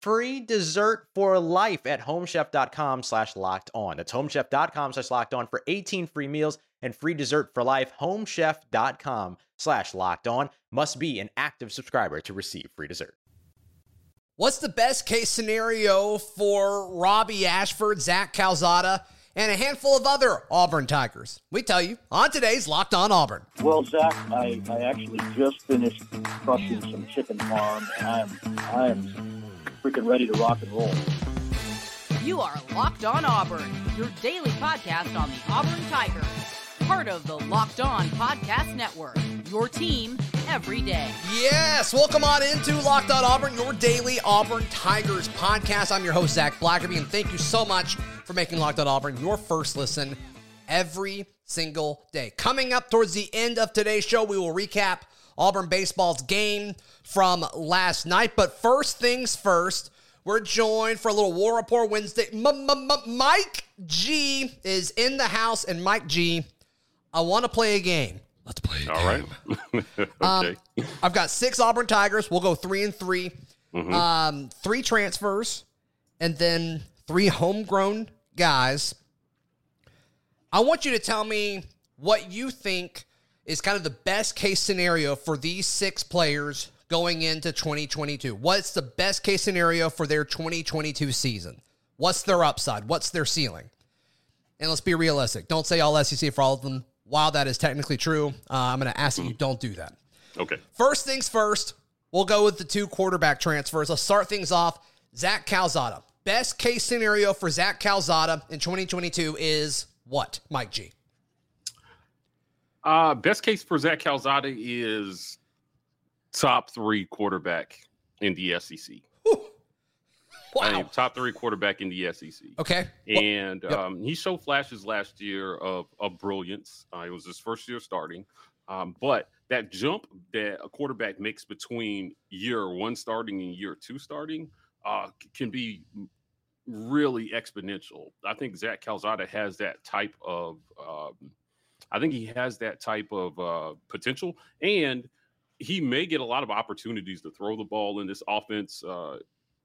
free dessert for life at homechef.com slash locked on. That's homechef.com slash locked on for 18 free meals and free dessert for life. Homechef.com slash locked on must be an active subscriber to receive free dessert. What's the best case scenario for Robby Ashford, Zach Calzada, and a handful of other Auburn Tigers? We tell you on today's Locked On Auburn. Well, Zach, I, I actually just finished crushing some chicken farm, and I'm I'm freaking ready to rock and roll. You are Locked On Auburn, your daily podcast on the Auburn Tigers. Part of the Locked On Podcast Network, your team every day. Yes, welcome on into Locked On Auburn, your daily Auburn Tigers podcast. I'm your host, Zac Blackerby, and thank you so much for making Locked On Auburn your first listen every single day. Coming up towards the end of today's show, we will recap Auburn baseball's game from last night. But first things first, we're joined for a little War Rapport Wednesday. Mike G is in the house, and Mike G, I want to play a game. Let's play. All right. okay. Um, I've got six Auburn Tigers. We'll go three and 3 mm-hmm. um, three transfers, and then three homegrown guys. I want you to tell me what you think is kind of the best case scenario for these six players going into 2022? What's the best case scenario for their 2022 season? What's their upside? What's their ceiling? And let's be realistic. Don't say all SEC for all of them. While that is technically true, uh, I'm going to ask that you don't do that. Okay. First things first, we'll go with the two quarterback transfers. Let's start things off. Zach Calzada. Best case scenario for Zach Calzada in 2022 is what, Mike G? Uh, best case for Zach Calzada is top three quarterback in the SEC. Wow. Top three quarterback in the SEC. Okay. And yep. um, he showed flashes last year of, of brilliance. Uh, it was his first year starting. Um, but that jump that a quarterback makes between year one starting and year two starting uh, can be really exponential. I think Zach Calzada has that type of um, I think he has that type of uh, potential, and he may get a lot of opportunities to throw the ball in this offense. Uh,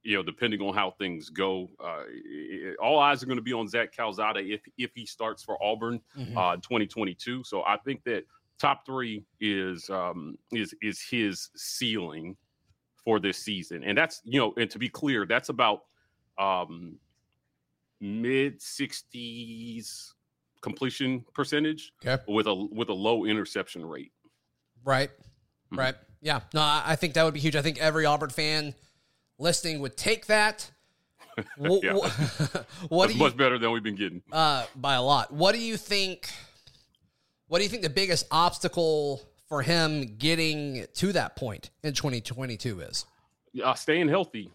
you know, depending on how things go, uh, it, all eyes are going to be on Zach Calzada if if he starts for Auburn mm-hmm. uh, 2022. So I think that top three is um, is is his ceiling for this season, and that's you know, and to be clear, that's about um, mid 60s completion percentage okay. with a with a low interception rate. Right. Mm-hmm. Right. Yeah. No, I think that would be huge. I think every Auburn fan listening would take that. what That's you, much better than we've been getting. Uh, by a lot. What do you think? What do you think the biggest obstacle for him getting to that point in 2022 is? Uh, staying healthy.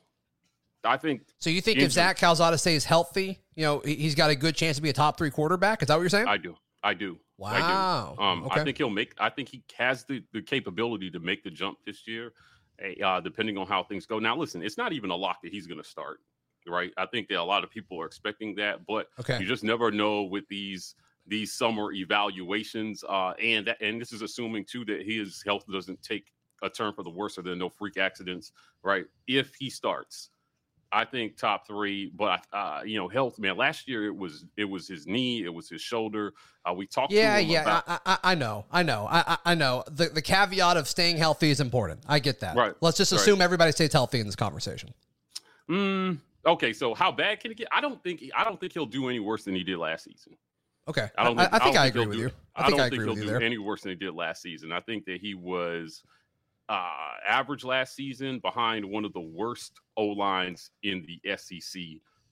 I think. So you think injury. if Zach Calzada stays healthy, you know, he's got a good chance to be a top three quarterback? Is that what you're saying? I do. I do. Wow. I do. Um, okay. I think he'll make. I think he has the the capability to make the jump this year, uh, depending on how things go. Now, listen, it's not even a lock that he's going to start. right? I think that a lot of people are expecting that, but Okay. you just never know with these these summer evaluations. Uh, and that, and this is assuming too that his health doesn't take a turn for the worse, or there are no freak accidents, right? If he starts, I think top three. But uh, you know, health, man. Last year it was it was his knee, it was his shoulder. Uh, we talked. Yeah, yeah, about, I, I, I know, I know, I, I I know. The the caveat of staying healthy is important. I get that. Right, Let's just right. assume everybody stays healthy in this conversation. Mm, okay, so how bad can it get? I don't think I don't think he'll do any worse than he did last season. Okay, I don't. I, Think, I think don't I agree with do- you. I I, think don't I think he'll do there. any worse than he did last season. I think that he was uh, average last season behind one of the worst O lines in the SEC.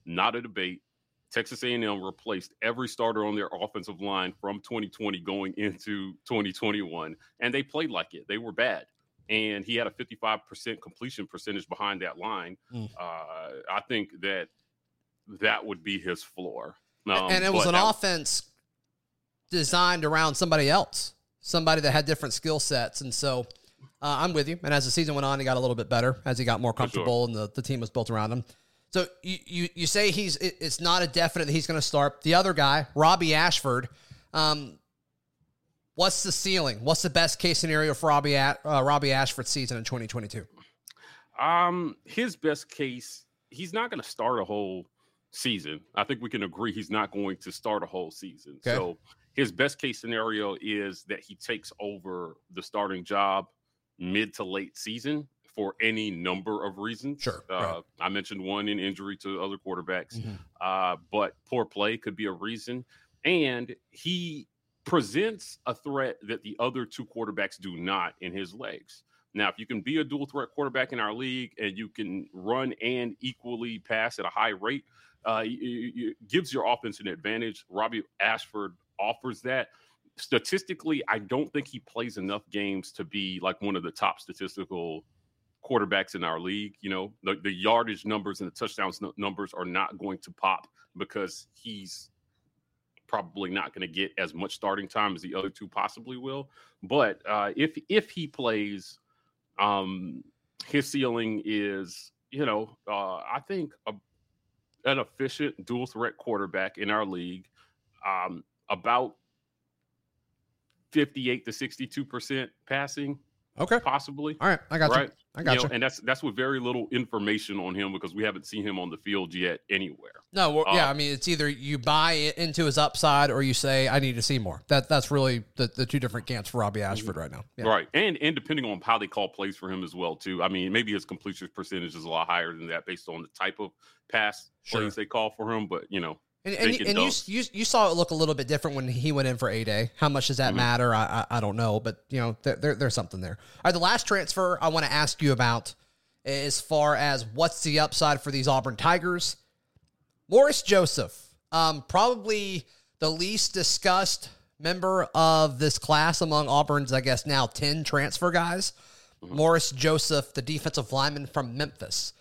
Not a debate. Texas A&M replaced every starter on their offensive line from 2020 going into 2021, and they played like it. They were bad, and he had a 55% completion percentage behind that line. Mm. Uh, I think that that would be his floor. Um, and it was an offense designed around somebody else, somebody that had different skill sets. And so uh, I'm with you. And as the season went on, he got a little bit better as he got more sure. comfortable and the, the team was built around him. So you, you, you say he's it, it's not a definite that he's going to start. The other guy, Robby Ashford, um, what's the ceiling? What's the best case scenario for Robby uh, Robby Ashford's season in 2022? Um, his best case, he's not going to start a whole season. I think we can agree he's not going to start a whole season. Okay. So his best case scenario is that he takes over the starting job mid to late season for any number of reasons. Sure, Uh, right. I mentioned one in injury to other quarterbacks, Mhm. uh, but poor play could be a reason. And he presents a threat that the other two quarterbacks do not in his legs. Now, if you can be a dual threat quarterback in our league and you can run and equally pass at a high rate, uh, it- it gives your offense an advantage. Robby Ashford offers that. Statistically, I don't think he plays enough games to be like one of the top statistical quarterbacks in our league. You know, the, the yardage numbers and the touchdowns nu- numbers are not going to pop because he's probably not going to get as much starting time as the other two possibly will. But uh, if if he plays, um, his ceiling is you know uh, I think a, an efficient dual threat quarterback in our league, um, about fifty eight to sixty two percent passing, Okay. possibly. All right. I got right. you. I got You you. and that's that's with very little information on him because we haven't seen him on the field yet anywhere. No, well, yeah, Uh, I mean, it's either you buy into his upside or you say, I need to see more. That That's really the, the two different camps for Robby Ashford right now. Yeah. Right. And and depending on how they call plays for him as well, too. I mean, maybe his completion percentage is a lot higher than that based on the type of pass Sure. plays they call for him. But you know, And, and, and you, you you saw it look a little bit different when he went in for A Day. How much does that Mhm. matter? I, I I don't know, but you know there, there there's something there. All right, the last transfer I want to ask you about, as far as what's the upside for these Auburn Tigers, Morris Joseph, um, probably the least discussed member of this class among Auburn's, I guess now ten transfer guys. Morris Joseph, the defensive lineman from Memphis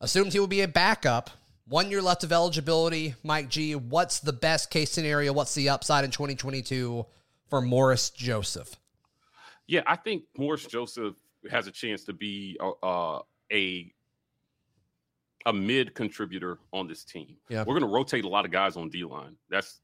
assumed he will be a backup. One year left of eligibility. Mike G, what's the best case scenario? What's the upside in 2022 for Morris Joseph? yeah, I think Morris Joseph has a chance to be a uh, a, a mid contributor on this team. Yeah. We're going to rotate a lot of guys on D line. That's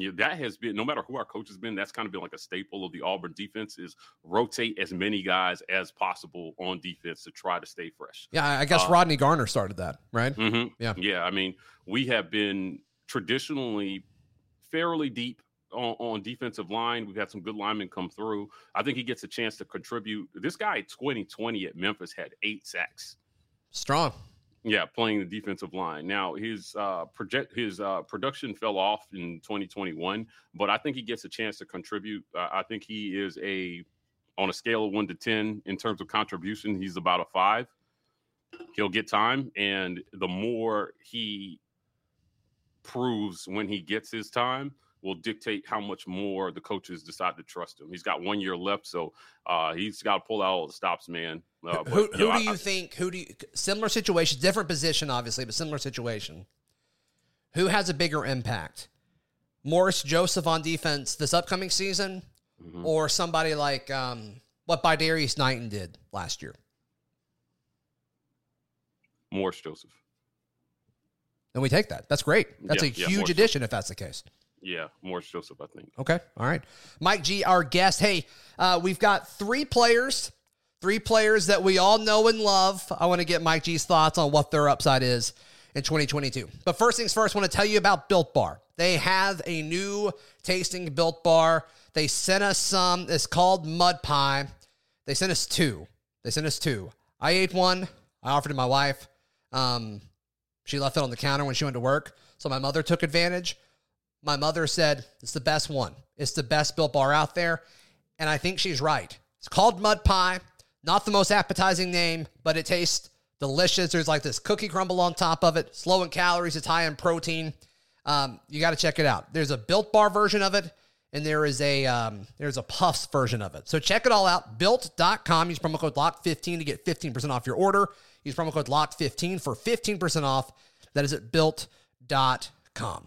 yeah, that has been no matter who our coach has been. That's kind of been like a staple of the Auburn defense is rotate as many guys as possible on defense to try to stay fresh. Yeah, I guess Uh, Rodney Garner started that, right? Mm-hmm. Yeah. Yeah. I mean, we have been traditionally fairly deep on, on defensive line. We've had some good linemen come through. I think he gets a chance to contribute. This guy, 2020 at Memphis, had eight sacks. Strong. Yeah, playing the defensive line. Now his uh, project his uh, production fell off in 2021, but I think he gets a chance to contribute. Uh, I think he is a on a scale of one to ten in terms of contribution. He's about a five. He'll get time, and the more he proves when he gets his time will dictate how much more the coaches decide to trust him. He's got one year left, so uh, he's got to pull out all the stops, man. Uh, but, who you know, do I- you think? Who do you? Similar situation, different position, obviously, but similar situation. Who has a bigger impact? Morris Joseph on defense this upcoming season, Mhm. or somebody like um, what Darius Knighton did last year? Morris Joseph. And we take that. That's great. That's Yeah, a yeah, huge addition if that's the case. Yeah, Morris Joseph, I think. Okay. All right. Mike G, our guest. Hey, uh, we've got three players, three players that we all know and love. I want to get Mike G's thoughts on what their upside is in 2022. But first things first, I want to tell you about Built Bar. They have a new tasting Built Bar. They sent us some. It's called Mud Pie. They sent us two. They sent us two. I ate one. I offered it to my wife. Um, she left it on the counter when she went to work. So my mother took advantage. My mother said it's the best one. It's the best built bar out there. And I think she's right. It's called Mud Pie. Not the most appetizing name, but it tastes delicious. There's like this cookie crumble on top of it. It's low in calories, it's high in protein. Um, you got to check it out. There's a built bar version of it, and there is a um, there's a puffs version of it. So check it all out. Built.com. Use promo code LOCK15 to get 15% off your order. Use promo code LOCK15 for 15% off. That is at built.com.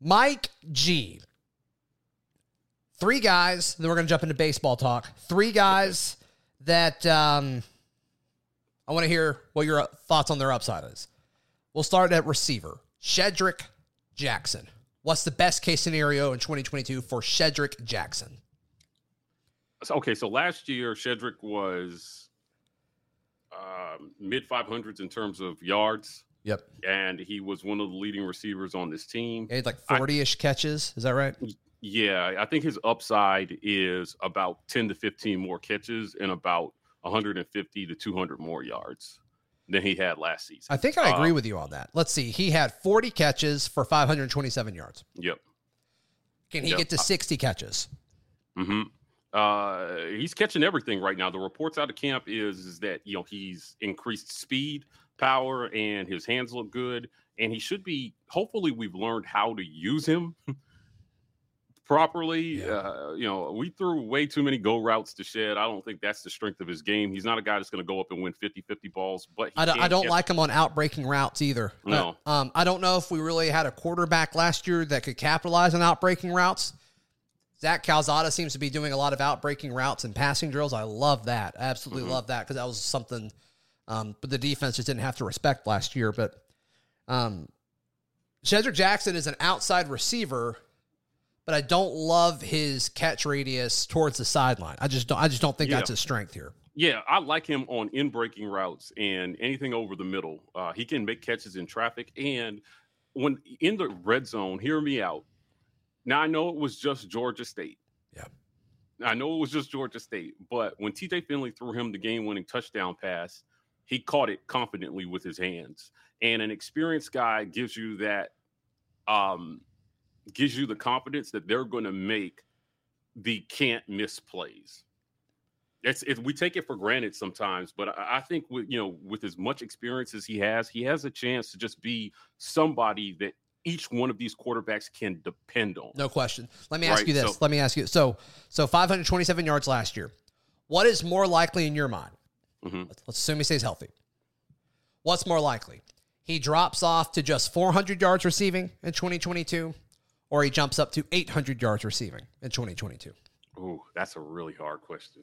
Mike G. Three guys, then we're going to jump into baseball talk. Three guys that um, I want to hear what your thoughts on their upside is. We'll start at receiver Shedrick Jackson. What's the best case scenario in 2022 for Shedrick Jackson? Okay, so last year Shedrick was um, mid 500s in terms of yards, Yep. and he was one of the leading receivers on this team. He had like 40 ish catches. Is that right? Yeah, I think his upside is about 10 to 15 more catches and about 150 to 200 more yards than he had last season. I think I agree Uh, with you on that. Let's see. He had 40 catches for 527 yards. Yep. Can he Yep. get to 60 catches? hmm Uh, he's catching everything right now. The reports out of camp is, is that you know he's increased speed, power, and his hands look good. And he should be. Hopefully, we've learned how to use him properly. Yeah. Uh, you know, we threw way too many go routes to Shed. I don't think that's the strength of his game. He's not a guy that's going to go up and win 50-50 balls. But I don't, I don't like him on outbreaking routes either. No. Uh, um, I don't know if we really had a quarterback last year that could capitalize on outbreaking routes. Zach Calzada seems to be doing a lot of outbreaking routes and passing drills. I love that. I absolutely Mm-hmm. love that because that was something, um, but the defense just didn't have to respect last year. But um, Shedrick Jackson is an outside receiver, but I don't love his catch radius towards the sideline. I just don't. I just don't think Yeah. that's his strength here. Yeah, I like him on in breaking routes and anything over the middle. Uh, he can make catches in traffic. And when in the red zone, hear me out. Now, I know it was just Georgia State. Yeah. I know it was just Georgia State, but when TJ Finley threw him the game winning touchdown pass, he caught it confidently with his hands. And an experienced guy gives you that, um, gives you the confidence that they're going to make the can't miss plays it's it, we take it for granted sometimes, but I, I think with you know with as much experience as he has, he has a chance to just be somebody that each one of these quarterbacks can depend on. No question. Let me ask Right, you this. so- Let me ask you. So, so 527 yards last year. What is more likely in your mind? Mhm. Let's, let's assume he stays healthy. What's more likely? He drops off to just 400 yards receiving in 2022, or he jumps up to 800 yards receiving in 2022. Ooh, that's a really hard question.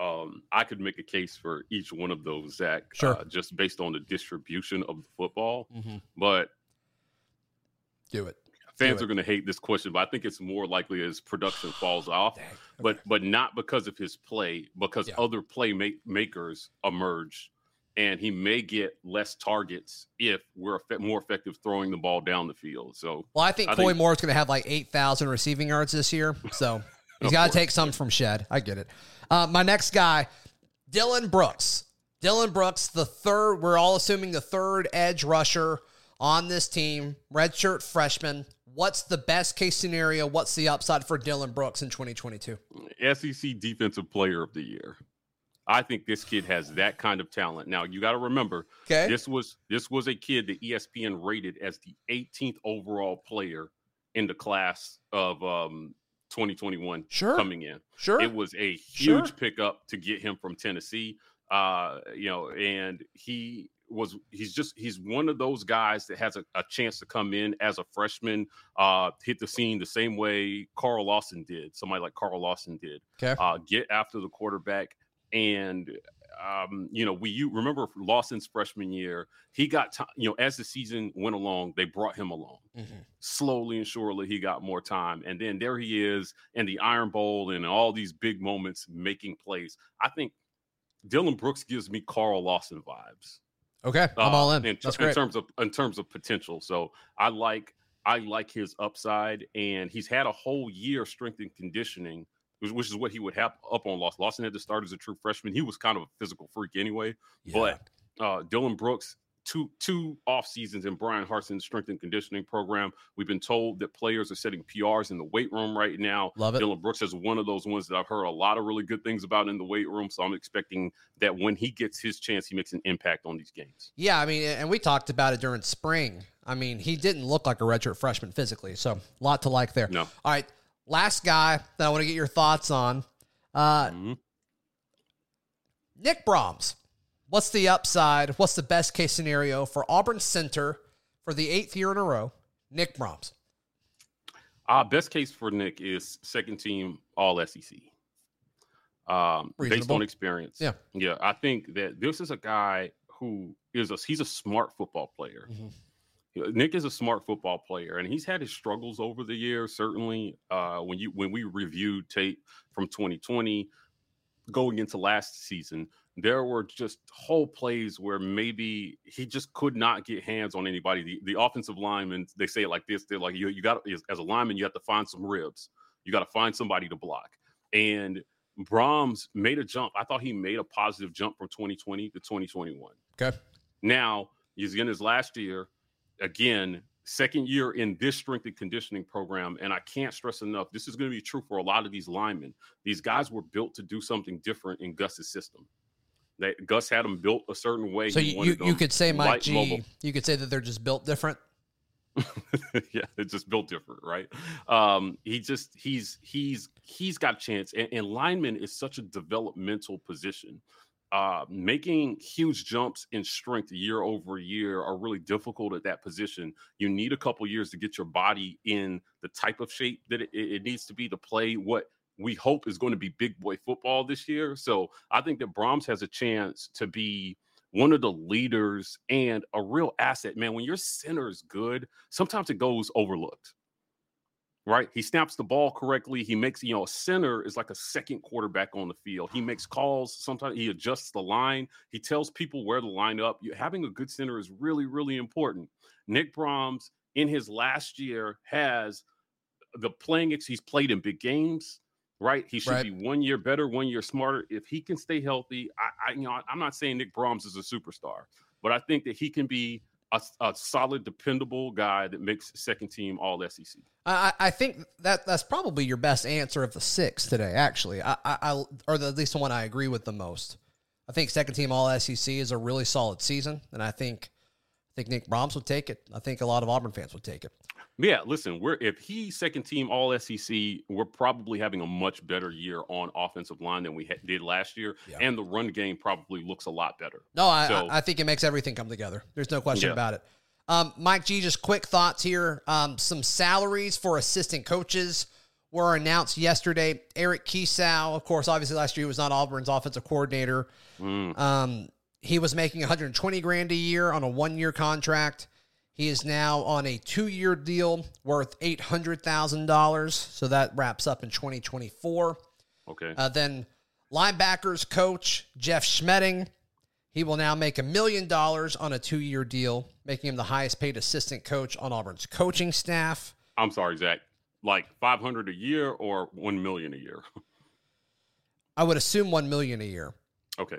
Um, I could make a case for each one of those, Zach, Sure. uh, just based on the distribution of the football. Mhm. But Do it. Fans are going to hate this question, but I think it's more likely as production falls off. Dang. but but not because of his play, because Yeah. other play make, makers emerge, and he may get less targets if we're more effective throwing the ball down the field. So Well, I think I Koy think- Moore is going to have like 8,000 receiving yards this year. So he's got to take some from Shed. I get it. Uh, my next guy, Dylan Brooks. Dylan Brooks, the third, we're all assuming the third edge rusher on this team, redshirt freshman. What's the best case scenario? What's the upside for Dylan Brooks in 2022? SEC Defensive Player of the Year. I think this kid has that kind of talent. Now you got to remember, Okay. this was this was a kid that ESPN rated as the 18th overall player in the class of um, 2021 Sure. coming in. Sure. It was a Sure. huge pickup to get him from Tennessee. Uh, you know, and he was he's just he's one of those guys that has a, a chance to come in as a freshman, uh, hit the scene the same way Carl Lawson did, somebody like Carl Lawson did. Okay. Uh, get after the quarterback and um, you know, we you remember Lawson's freshman year, he got time, you know, as the season went along, they brought him along Mhm. slowly and surely he got more time. And then there he is in the Iron Bowl and all these big moments making plays. I think Dylan Brooks gives me Carl Lawson vibes. Okay. I'm uh, all in. in, That's in terms of in terms of potential. So I like I like his upside, and he's had a whole year strength and conditioning, which, which is what he would have up on Lawson. Lawson had to start as a true freshman. He was kind of a physical freak anyway. But uh, Dylan Brooks, two two off seasons in Bryan Harsin's strength and conditioning program. We've been told that players are setting PRs in the weight room right now. Love it. Dylan Brooks is one of those ones that I've heard a lot of really good things about in the weight room. So I'm expecting that when he gets his chance, he makes an impact on these games. Yeah, I mean, and we talked about it during spring. I mean, he didn't look like a redshirt freshman physically, so a lot to like there. No. All right, last guy that I want to get your thoughts on, uh, Mhm. Nick Brahms. What's the upside? What's the best case scenario for Auburn center for the eighth year in a row? Nick Brahms? Uh, best case for Nick is second team All SEC. Um, based on experience. Yeah. yeah. I think that this is a guy who is a he's a smart football player. Mhm. Nick is a smart football player, and he's had his struggles over the years. Certainly, uh, when you when we reviewed tape from 2020 going into last season, there were just whole plays where maybe he just could not get hands on anybody. The, the offensive linemen, they say it like this: they're like, you you got as a lineman, you have to find some ribs. You got to find somebody to block. And Brahms made a jump. I thought he made a positive jump from 2020 to 2021. Okay. Now he's in his last year. Again, second year in this strength and conditioning program. And I can't stress enough, this is going to be true for a lot of these linemen. These guys were built to do something different in Gus's system. That Gus had them built a certain way. So you, you, wanted you them could say Mike G. mobile. You could say that they're just built different. yeah, it's just built different, right? Um, he just he's he's he's got a chance, and, and lineman is such a developmental position. Uh, making huge jumps in strength year over year are really difficult at that position. You need a couple years to get your body in the type of shape that it, it needs to be to play what we hope is going to be big boy football this year. So I think that Brahms has a chance to be one of the leaders and a real asset. Man, when your center is good, sometimes it goes overlooked. Right? He snaps the ball correctly. He makes, you know, a center is like a second quarterback on the field. He makes calls. Sometimes he adjusts the line. He tells people where to line up. You, having a good center is really, really important. Nick Brahms in his last year has the playing he's played in big games right he should Right. be one year better one year smarter if he can stay healthy I, I you know i'm not saying nick brahms is a superstar but i think that he can be a, a solid dependable guy that makes second team all sec I, I I think that that's probably your best answer of the six today. Actually, I, I, I or the, at least the one I agree with the most. I think second team All SEC is a really solid season, and I think I think Nick Brahms would take it. I think a lot of Auburn fans would take it. Yeah listen we're if he second team all sec we're probably having a much better year on offensive line than we ha- did last year Yeah. and the run game probably looks a lot better No, I, So- I think it makes everything come together. There's no question Yeah. about it. Um, Mike G, just quick thoughts here. Um, some salaries for assistant coaches were announced yesterday. Eric Kiesau, of course, obviously last year he was not Auburn's offensive coordinator. Mm. Um, he was making 120 grand a year on a one year contract. He is now on a two year deal worth eight hundred thousand dollars. So that wraps up in 2024. okay Uh, then linebackers coach Jeff Schmedding. He will now make a million dollars on a two year deal, making him the highest paid assistant coach on Auburn's coaching staff. i'm sorry zach like 500 a year or 1 million a year I would assume one million a year okay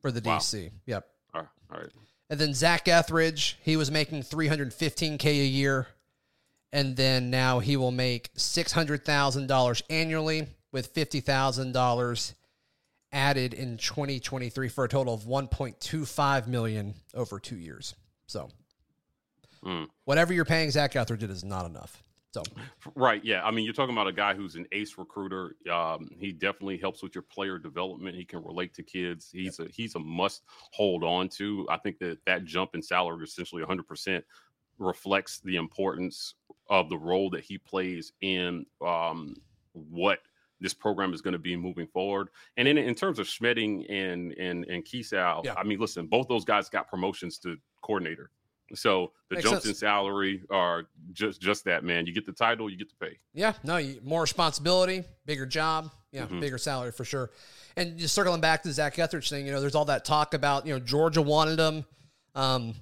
for the Wow. DC. Yep. all right all right And then Zach Etheridge, he was making 315K a year. And then now he will make $600,000 annually with $50,000 added in 2023 for a total of 1.25 million over two years. So, Mm. whatever you're paying Zach Etheridge, it is not enough. So, Right. Yeah. I mean, you're talking about a guy who's an ace recruiter. Um, he definitely helps with your player development. He can relate to kids. He's a he's a must hold on to. I think that that jump in salary, essentially 100 percent, reflects the importance of the role that he plays in um, what this program is going to be moving forward. And in in terms of Schmedding and and and Kiesau, Yeah. I mean, listen, both those guys got promotions to coordinator. So the Makes jumps sense. in salary are just just that, man. You get the title, you get to pay. yeah, no, you, more responsibility, bigger job, yeah, Mhm. bigger salary for sure. And just circling back to the Zach Etheridge thing, you know, there's all that talk about, you know, Georgia wanted him. Um,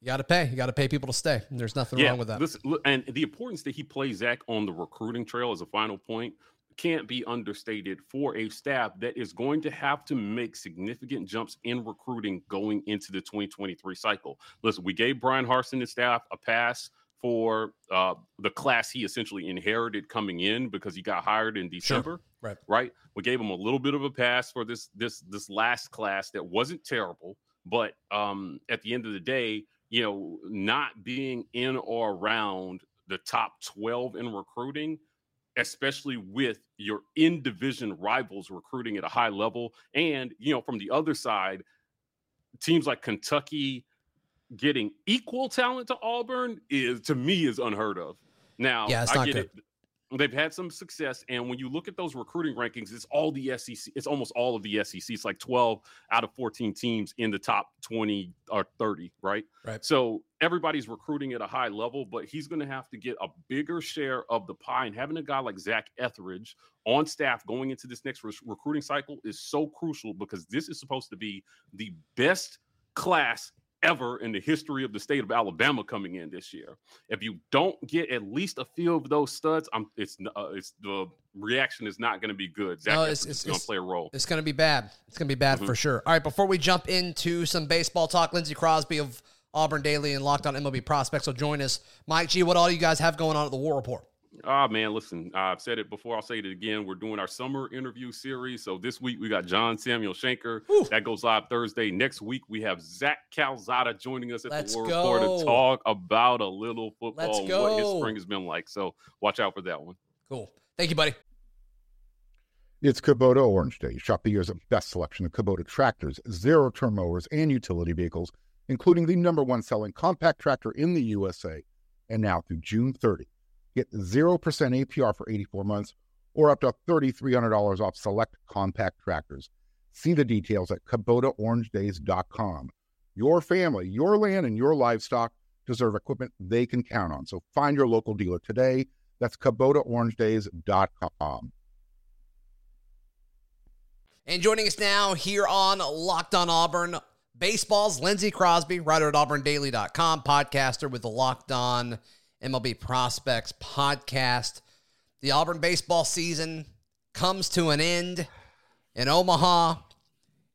you got to pay. You got to pay people to stay. And there's nothing wrong with that. Look, and the importance that he plays Zach on the recruiting trail as a final point can't be understated for a staff that is going to have to make significant jumps in recruiting going into the 2023 cycle. Listen, we gave Bryan Harsin and staff a pass for uh, the class he essentially inherited coming in because he got hired in December. Right. Right. We gave him a little bit of a pass for this this this last class that wasn't terrible, but um, at the end of the day, you know, not being in or around the top 12 in recruiting, especially with your in division rivals recruiting at a high level. And, you know, from the other side, teams like Kentucky getting equal talent to Auburn is to me is unheard of. Now, Yeah, it's I not get good. it. They've had some success, and when you look at those recruiting rankings, it's all the SEC. It's almost all of the SEC. It's like 12 out of 14 teams in the top 20 or 30, right? Right. So everybody's recruiting at a high level, but he's going to have to get a bigger share of the pie. And having a guy like Zach Etheridge on staff going into this next re- recruiting cycle is so crucial because this is supposed to be the best class ever in the history of the state of Alabama coming in this year. If you don't get at least a few of those studs, I'm it's uh, it's the reaction is not going to be good. Zach No, Etheridge it's- going to play a role. It's going to be bad. It's going to be bad Mm-hmm. for sure. All right, before we jump into some baseball talk, Lindsay Crosby of Auburn Daily and Locked On MLB Prospects will join us. Mike G, what all you guys have going on at the War Rapport? Ah, man, listen, I've said it before. I'll say it again. We're doing our summer interview series. So this week we got John Samuel Shenker. Whew. That goes live Thursday. Next week we have Zach Calzada joining us at Let's the World Report go. to talk about a little football and what his spring has been like. So watch out for that one. Cool. Thank you, buddy. It's Kubota Orange Day. Shop the year's best selection of Kubota tractors, zero turn mowers, and utility vehicles, including the number one selling compact tractor in the USA. And now through June 30, get 0% APR for 84 months or up to $3,300 off select compact tractors. See the details at KubotaOrangeDays.com. Your family, your land, and your livestock deserve equipment they can count on. So find your local dealer today. That's KubotaOrangeDays.com. And joining us now here on Locked On Auburn, baseball's Lindsay Crosby, writer at auburndaily.com, podcaster with the Locked On MLB Prospects podcast. The Auburn baseball season comes to an end in Omaha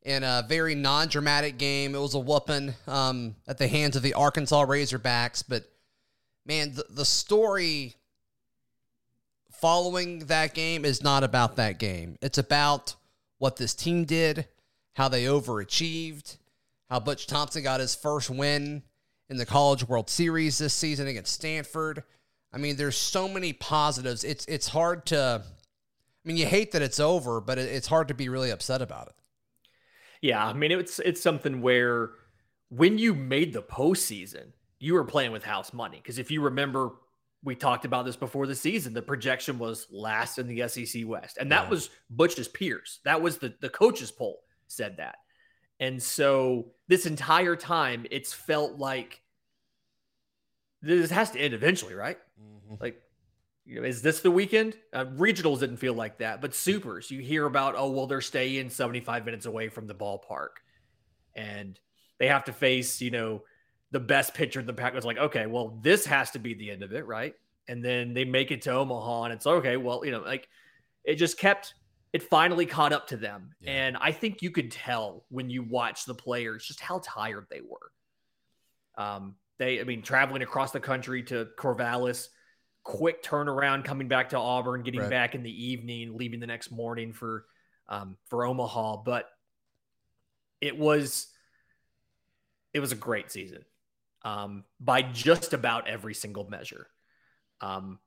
in a very non-dramatic game. It was a whooping um, at the hands of the Arkansas Razorbacks, but man, the, the story following that game is not about that game. It's about what this team did, how they overachieved, how Butch Thompson got his first win in the College World Series this season against Stanford. I mean, there's so many positives. It's it's hard to I mean, you hate that it's over, but it, it's hard to be really upset about it. Yeah, I mean it's it's something where when you made the postseason, you were playing with house money. Because if you remember, we talked about this before the season. The projection was last in the SEC West, and that Yeah. was Butch's peers. That was the the coaches poll said that. And so this entire time, it's felt like this has to end eventually, right? Like, you know, is this the weekend? Uh, regionals didn't feel like that, but supers, you hear about, oh, well, they're staying 75 minutes away from the ballpark and they have to face, you know, the best pitcher in the pack It's like, okay, well, this has to be the end of it, right? And then they make it to Omaha and it's okay, well, you know, like it just kept, it finally caught up to them. Yeah. And I think you could tell when you watch the players just how tired they were. Um, they, I mean, traveling across the country to Corvallis, quick turnaround, coming back to Auburn, getting Right. back in the evening, leaving the next morning for um, for Omaha, but it was it was a great season um, by just about every single measure. Um,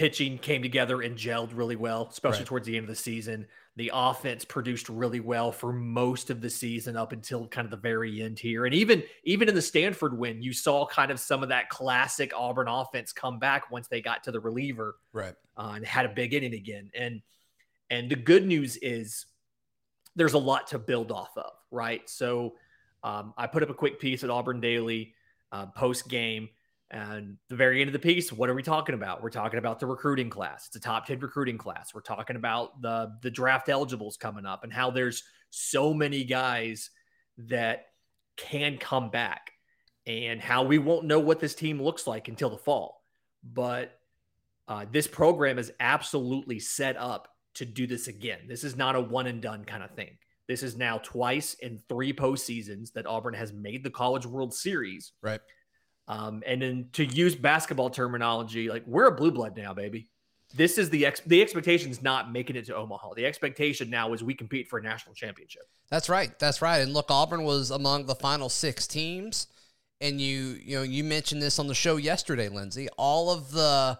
pitching came together and gelled really well, especially Right. towards the end of the season. The offense produced really well for most of the season up until kind of the very end here. And even even in the Stanford win, you saw kind of some of that classic Auburn offense come back once they got to the reliever Right. uh, and had a big inning again. And and the good news is there's a lot to build off of, right? So um, I put up a quick piece at Auburn Daily uh, post game, and the very end of the piece, what are we talking about? We're talking about the recruiting class. It's a top ten recruiting class. We're talking about the the draft eligibles coming up and how there's so many guys that can come back, and how we won't know what this team looks like until the fall, but uh, this program is absolutely set up to do this again. This is not a one and done kind of thing. This is now twice in three postseasons that Auburn has made the College World Series. Right. Um, and then to use basketball terminology, like we're a blue blood now, baby. This is the ex- the expectation is not making it to Omaha. The expectation now is we compete for a national championship. That's right. That's right. And look, Auburn was among the final six teams. And you, you know, you mentioned this on the show yesterday, Lindsay. All of the,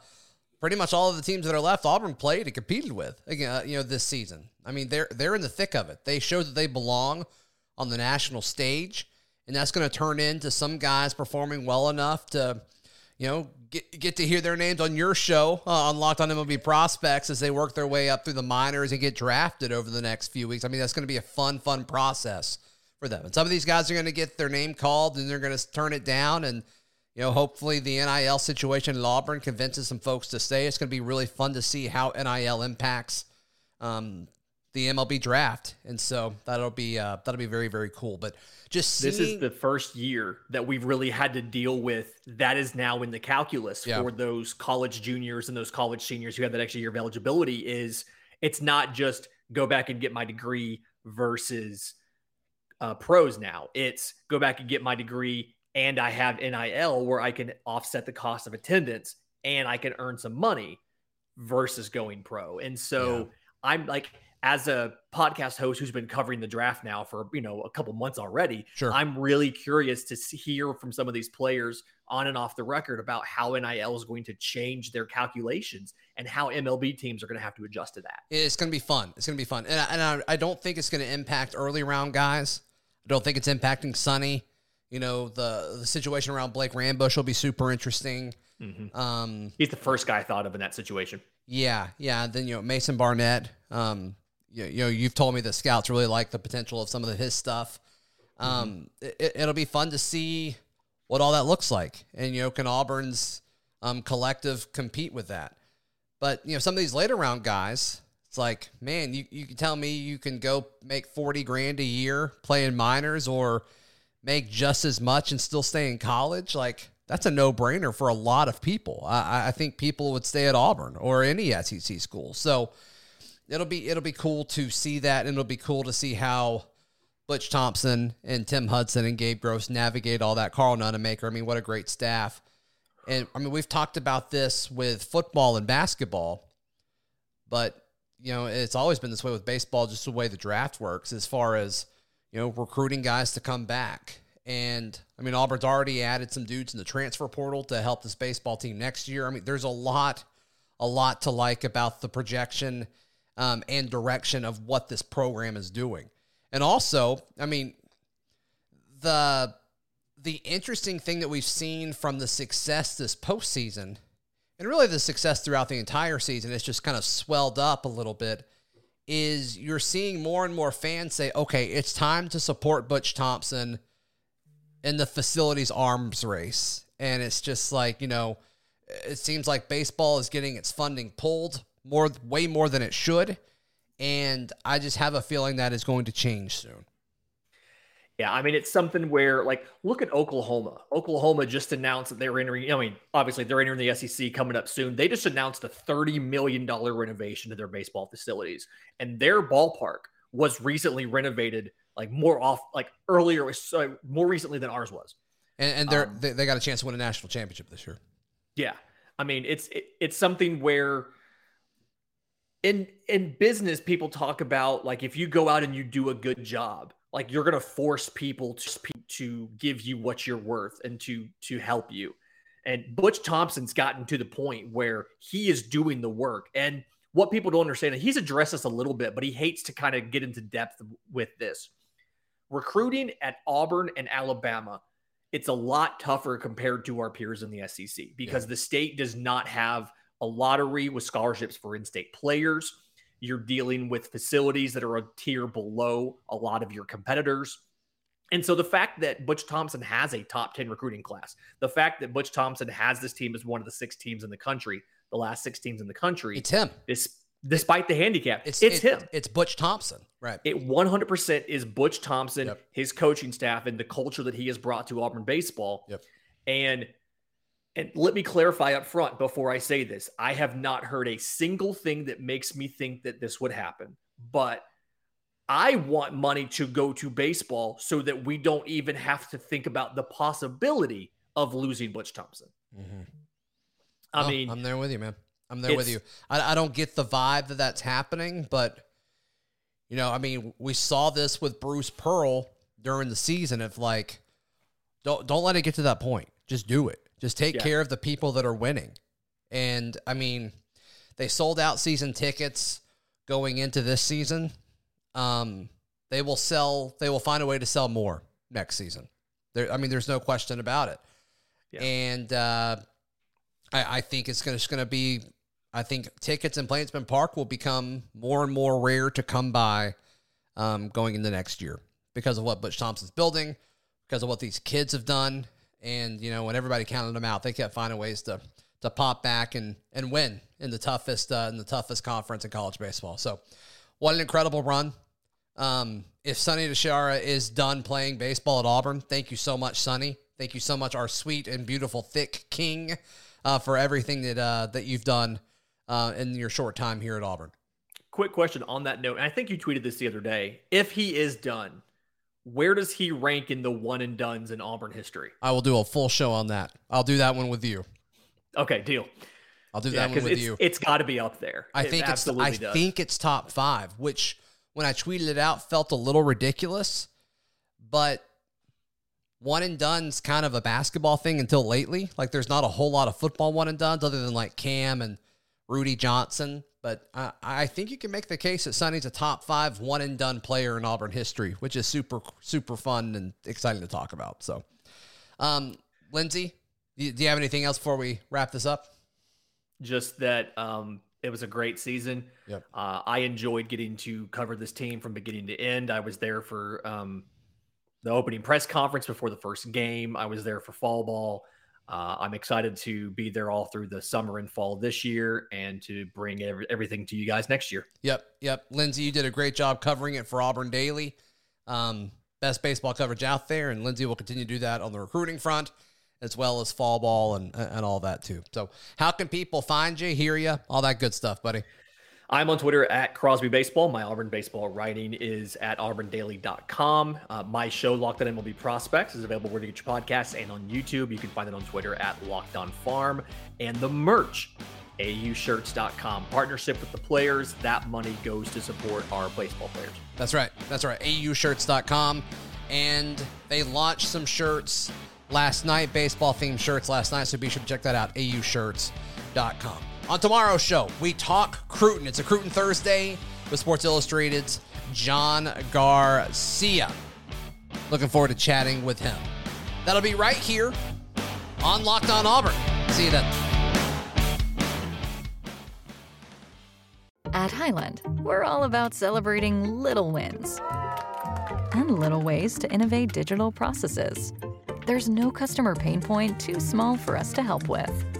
pretty much all of the teams that are left, Auburn played and competed with again. uh, You know, this season. I mean, they're they're in the thick of it. They showed that they belong on the national stage, and that's going to turn into some guys performing well enough to, you know, get get to hear their names on your show uh, on Locked On MLB Prospects as they work their way up through the minors and get drafted over the next few weeks. I mean, that's going to be a fun, fun process for them. And some of these guys are going to get their name called and they're going to turn it down. And, you know, hopefully the NIL situation at Auburn convinces some folks to stay. It's going to be really fun to see how NIL impacts um, the MLB draft. And so that'll be uh, that'll be very, very cool. But just This is the first year that we've really had to deal with that is now in the calculus Yeah. for those college juniors and those college seniors who have that extra year of eligibility is it's not just go back and get my degree versus uh, pros now. It's go back and get my degree and I have NIL where I can offset the cost of attendance and I can earn some money versus going pro. And so I'm like, as a podcast host who's been covering the draft now for you know a couple months already, Sure. I'm really curious to hear from some of these players on and off the record about how NIL is going to change their calculations and how MLB teams are going to have to adjust to that. It's going to be fun. It's going to be fun. And, I, and I, I don't think it's going to impact early round guys. I don't think it's impacting Sonny. You know, the, the situation around Blake Rambusch will be super interesting. Um, He's the first guy I thought of in that situation. yeah, yeah. Then, you know, Mason Barnett. Um, you, you know, you've told me that scouts really like the potential of some of his stuff. Um, it, it'll be fun to see what all that looks like. And, you know, can Auburn's um, collective compete with that? But, you know, some of these later round guys, it's like, man, you, you can tell me you can go make 40 grand a year playing minors or make just as much and still stay in college. Like, that's a no brainer for a lot of people. I, I think people would stay at Auburn or any SEC school. So it'll be it'll be cool to see that, and it'll be cool to see how Butch Thompson and Tim Hudson and Gabe Gross navigate all that. Karl Nonemaker, I mean, what a great staff. And I mean, we've talked about this with football and basketball, but you know, it's always been this way with baseball, just the way the draft works, as far as you know, recruiting guys to come back. And I mean, Auburn's already added some dudes in the transfer portal to help this baseball team next year. I mean, there's a lot, a lot to like about the projection um, and direction of what this program is doing. And also, I mean, the the interesting thing that we've seen from the success this postseason, and really the success throughout the entire season, it's just kind of swelled up a little bit, is you're seeing more and more fans say, okay, it's time to support Butch Thompson in the facilities arms race. And it's just like, you know, it seems like baseball is getting its funding pulled more, way more than it should. And I just have a feeling that is going to change soon. Yeah, I mean, it's something where, like, look at Oklahoma. Oklahoma just announced that they're entering. I mean, obviously, they're entering the SEC coming up soon. They just announced a $30 million renovation to their baseball facilities, and their ballpark was recently renovated, like, more off, like, earlier, so more recently than ours was. And, and they're, Um, they, they got a chance to win a national championship this year. Yeah. I mean, it's it, it's something where in in business, people talk about like if you go out and you do a good job, like you're gonna force people to to give you what you're worth and to to help you. And Butch Thompson's gotten to the point where he is doing the work. And what people don't understand, and he's addressed this a little bit, but he hates to kind of get into depth with this. Recruiting at Auburn and Alabama, it's a lot tougher compared to our peers in the SEC because yeah. the state does not have a lottery with scholarships for in state players. You're dealing with facilities that are a tier below a lot of your competitors. And so the fact that Butch Thompson has a top 10 recruiting class, the fact that Butch Thompson has this team as one of the six teams in the country, the last six teams in the country, it's him. This, despite the handicap, it's, it's it, him. It's Butch Thompson, right? It 100% is Butch Thompson, yep. his coaching staff, and the culture that he has brought to Auburn baseball. Yep. And and let me clarify up front before I say this. I have not heard a single thing that makes me think that this would happen. But I want money to go to baseball so that we don't even have to think about the possibility of losing Butch Thompson. Mm-hmm. I no, mean, I'm there with you, man. I'm there with you. I, I don't get the vibe that that's happening, but you know, I mean, we saw this with Bruce Pearl during the season. Of like, don't don't let it get to that point. Just do it. Just take yeah. care of the people that are winning. And I mean, they sold out season tickets going into this season. Um, they will sell. They will find a way to sell more next season. There, I mean, there's no question about it. Yeah. And uh, I, I, think it's going to be. I think tickets in Plainsman Park will become more and more rare to come by um, going into next year because of what Butch Thompson's building, because of what these kids have done, and you know when everybody counted them out, they kept finding ways to to pop back and and win in the toughest uh, in the toughest conference in college baseball. So what an incredible run. Um, if Sonny DiChiara is done playing baseball at Auburn, thank you so much, Sonny. Thank you so much, our sweet and beautiful thick king, uh, for everything that uh, that you've done uh, in your short time here at Auburn. Quick question on that note, and I think you tweeted this the other day. If he is done, where does he rank in the one and duns in Auburn history? I will do a full show on that. I'll do that one with you. Okay, deal. I'll do that yeah, one with it's, you. It's got to be up there. I it think it's. I does. think it's top five. Which, when I tweeted it out, felt a little ridiculous, but one and done's kind of a basketball thing until lately. Like, there's not a whole lot of football one and dones other than like Cam and Rudi Johnson. But I, I think you can make the case that Sonny's a top five one and done player in Auburn history, which is super super fun and exciting to talk about. So, um, Lindsay, do you have anything else before we wrap this up? Just that um, it was a great season. Yep. Uh, I enjoyed getting to cover this team from beginning to end. I was there for um, the opening press conference before the first game. I was there for fall ball. Uh, I'm excited to be there all through the summer and fall this year and to bring every, everything to you guys next year. Yep. Yep. Lindsay, you did a great job covering it for Auburn Daily. Um, best baseball coverage out there. And Lindsay will continue to do that on the recruiting front as well as fall ball and, and all that too. So, how can people find you, hear you, all that good stuff, buddy? I'm on Twitter at Crosby Baseball. My Auburn baseball writing is at auburndaily.com. Uh, my show, Locked On MLB Prospects, is available where you get your podcasts and on YouTube. You can find it on Twitter at Locked On Farm. And the merch, aushirts.com. Partnership with the players. That money goes to support our baseball players. That's right. That's right. aushirts.com. And they launched some shirts last night, baseball themed shirts last night. So be sure to check that out, aushirts.com. On tomorrow's show, we talk Cruton. It's a Cruton Thursday with Sports Illustrated's John Garcia. Looking forward to chatting with him. That'll be right here on Locked On Auburn. See you then. At Highland, we're all about celebrating little wins and little ways to innovate digital processes. There's no customer pain point too small for us to help with.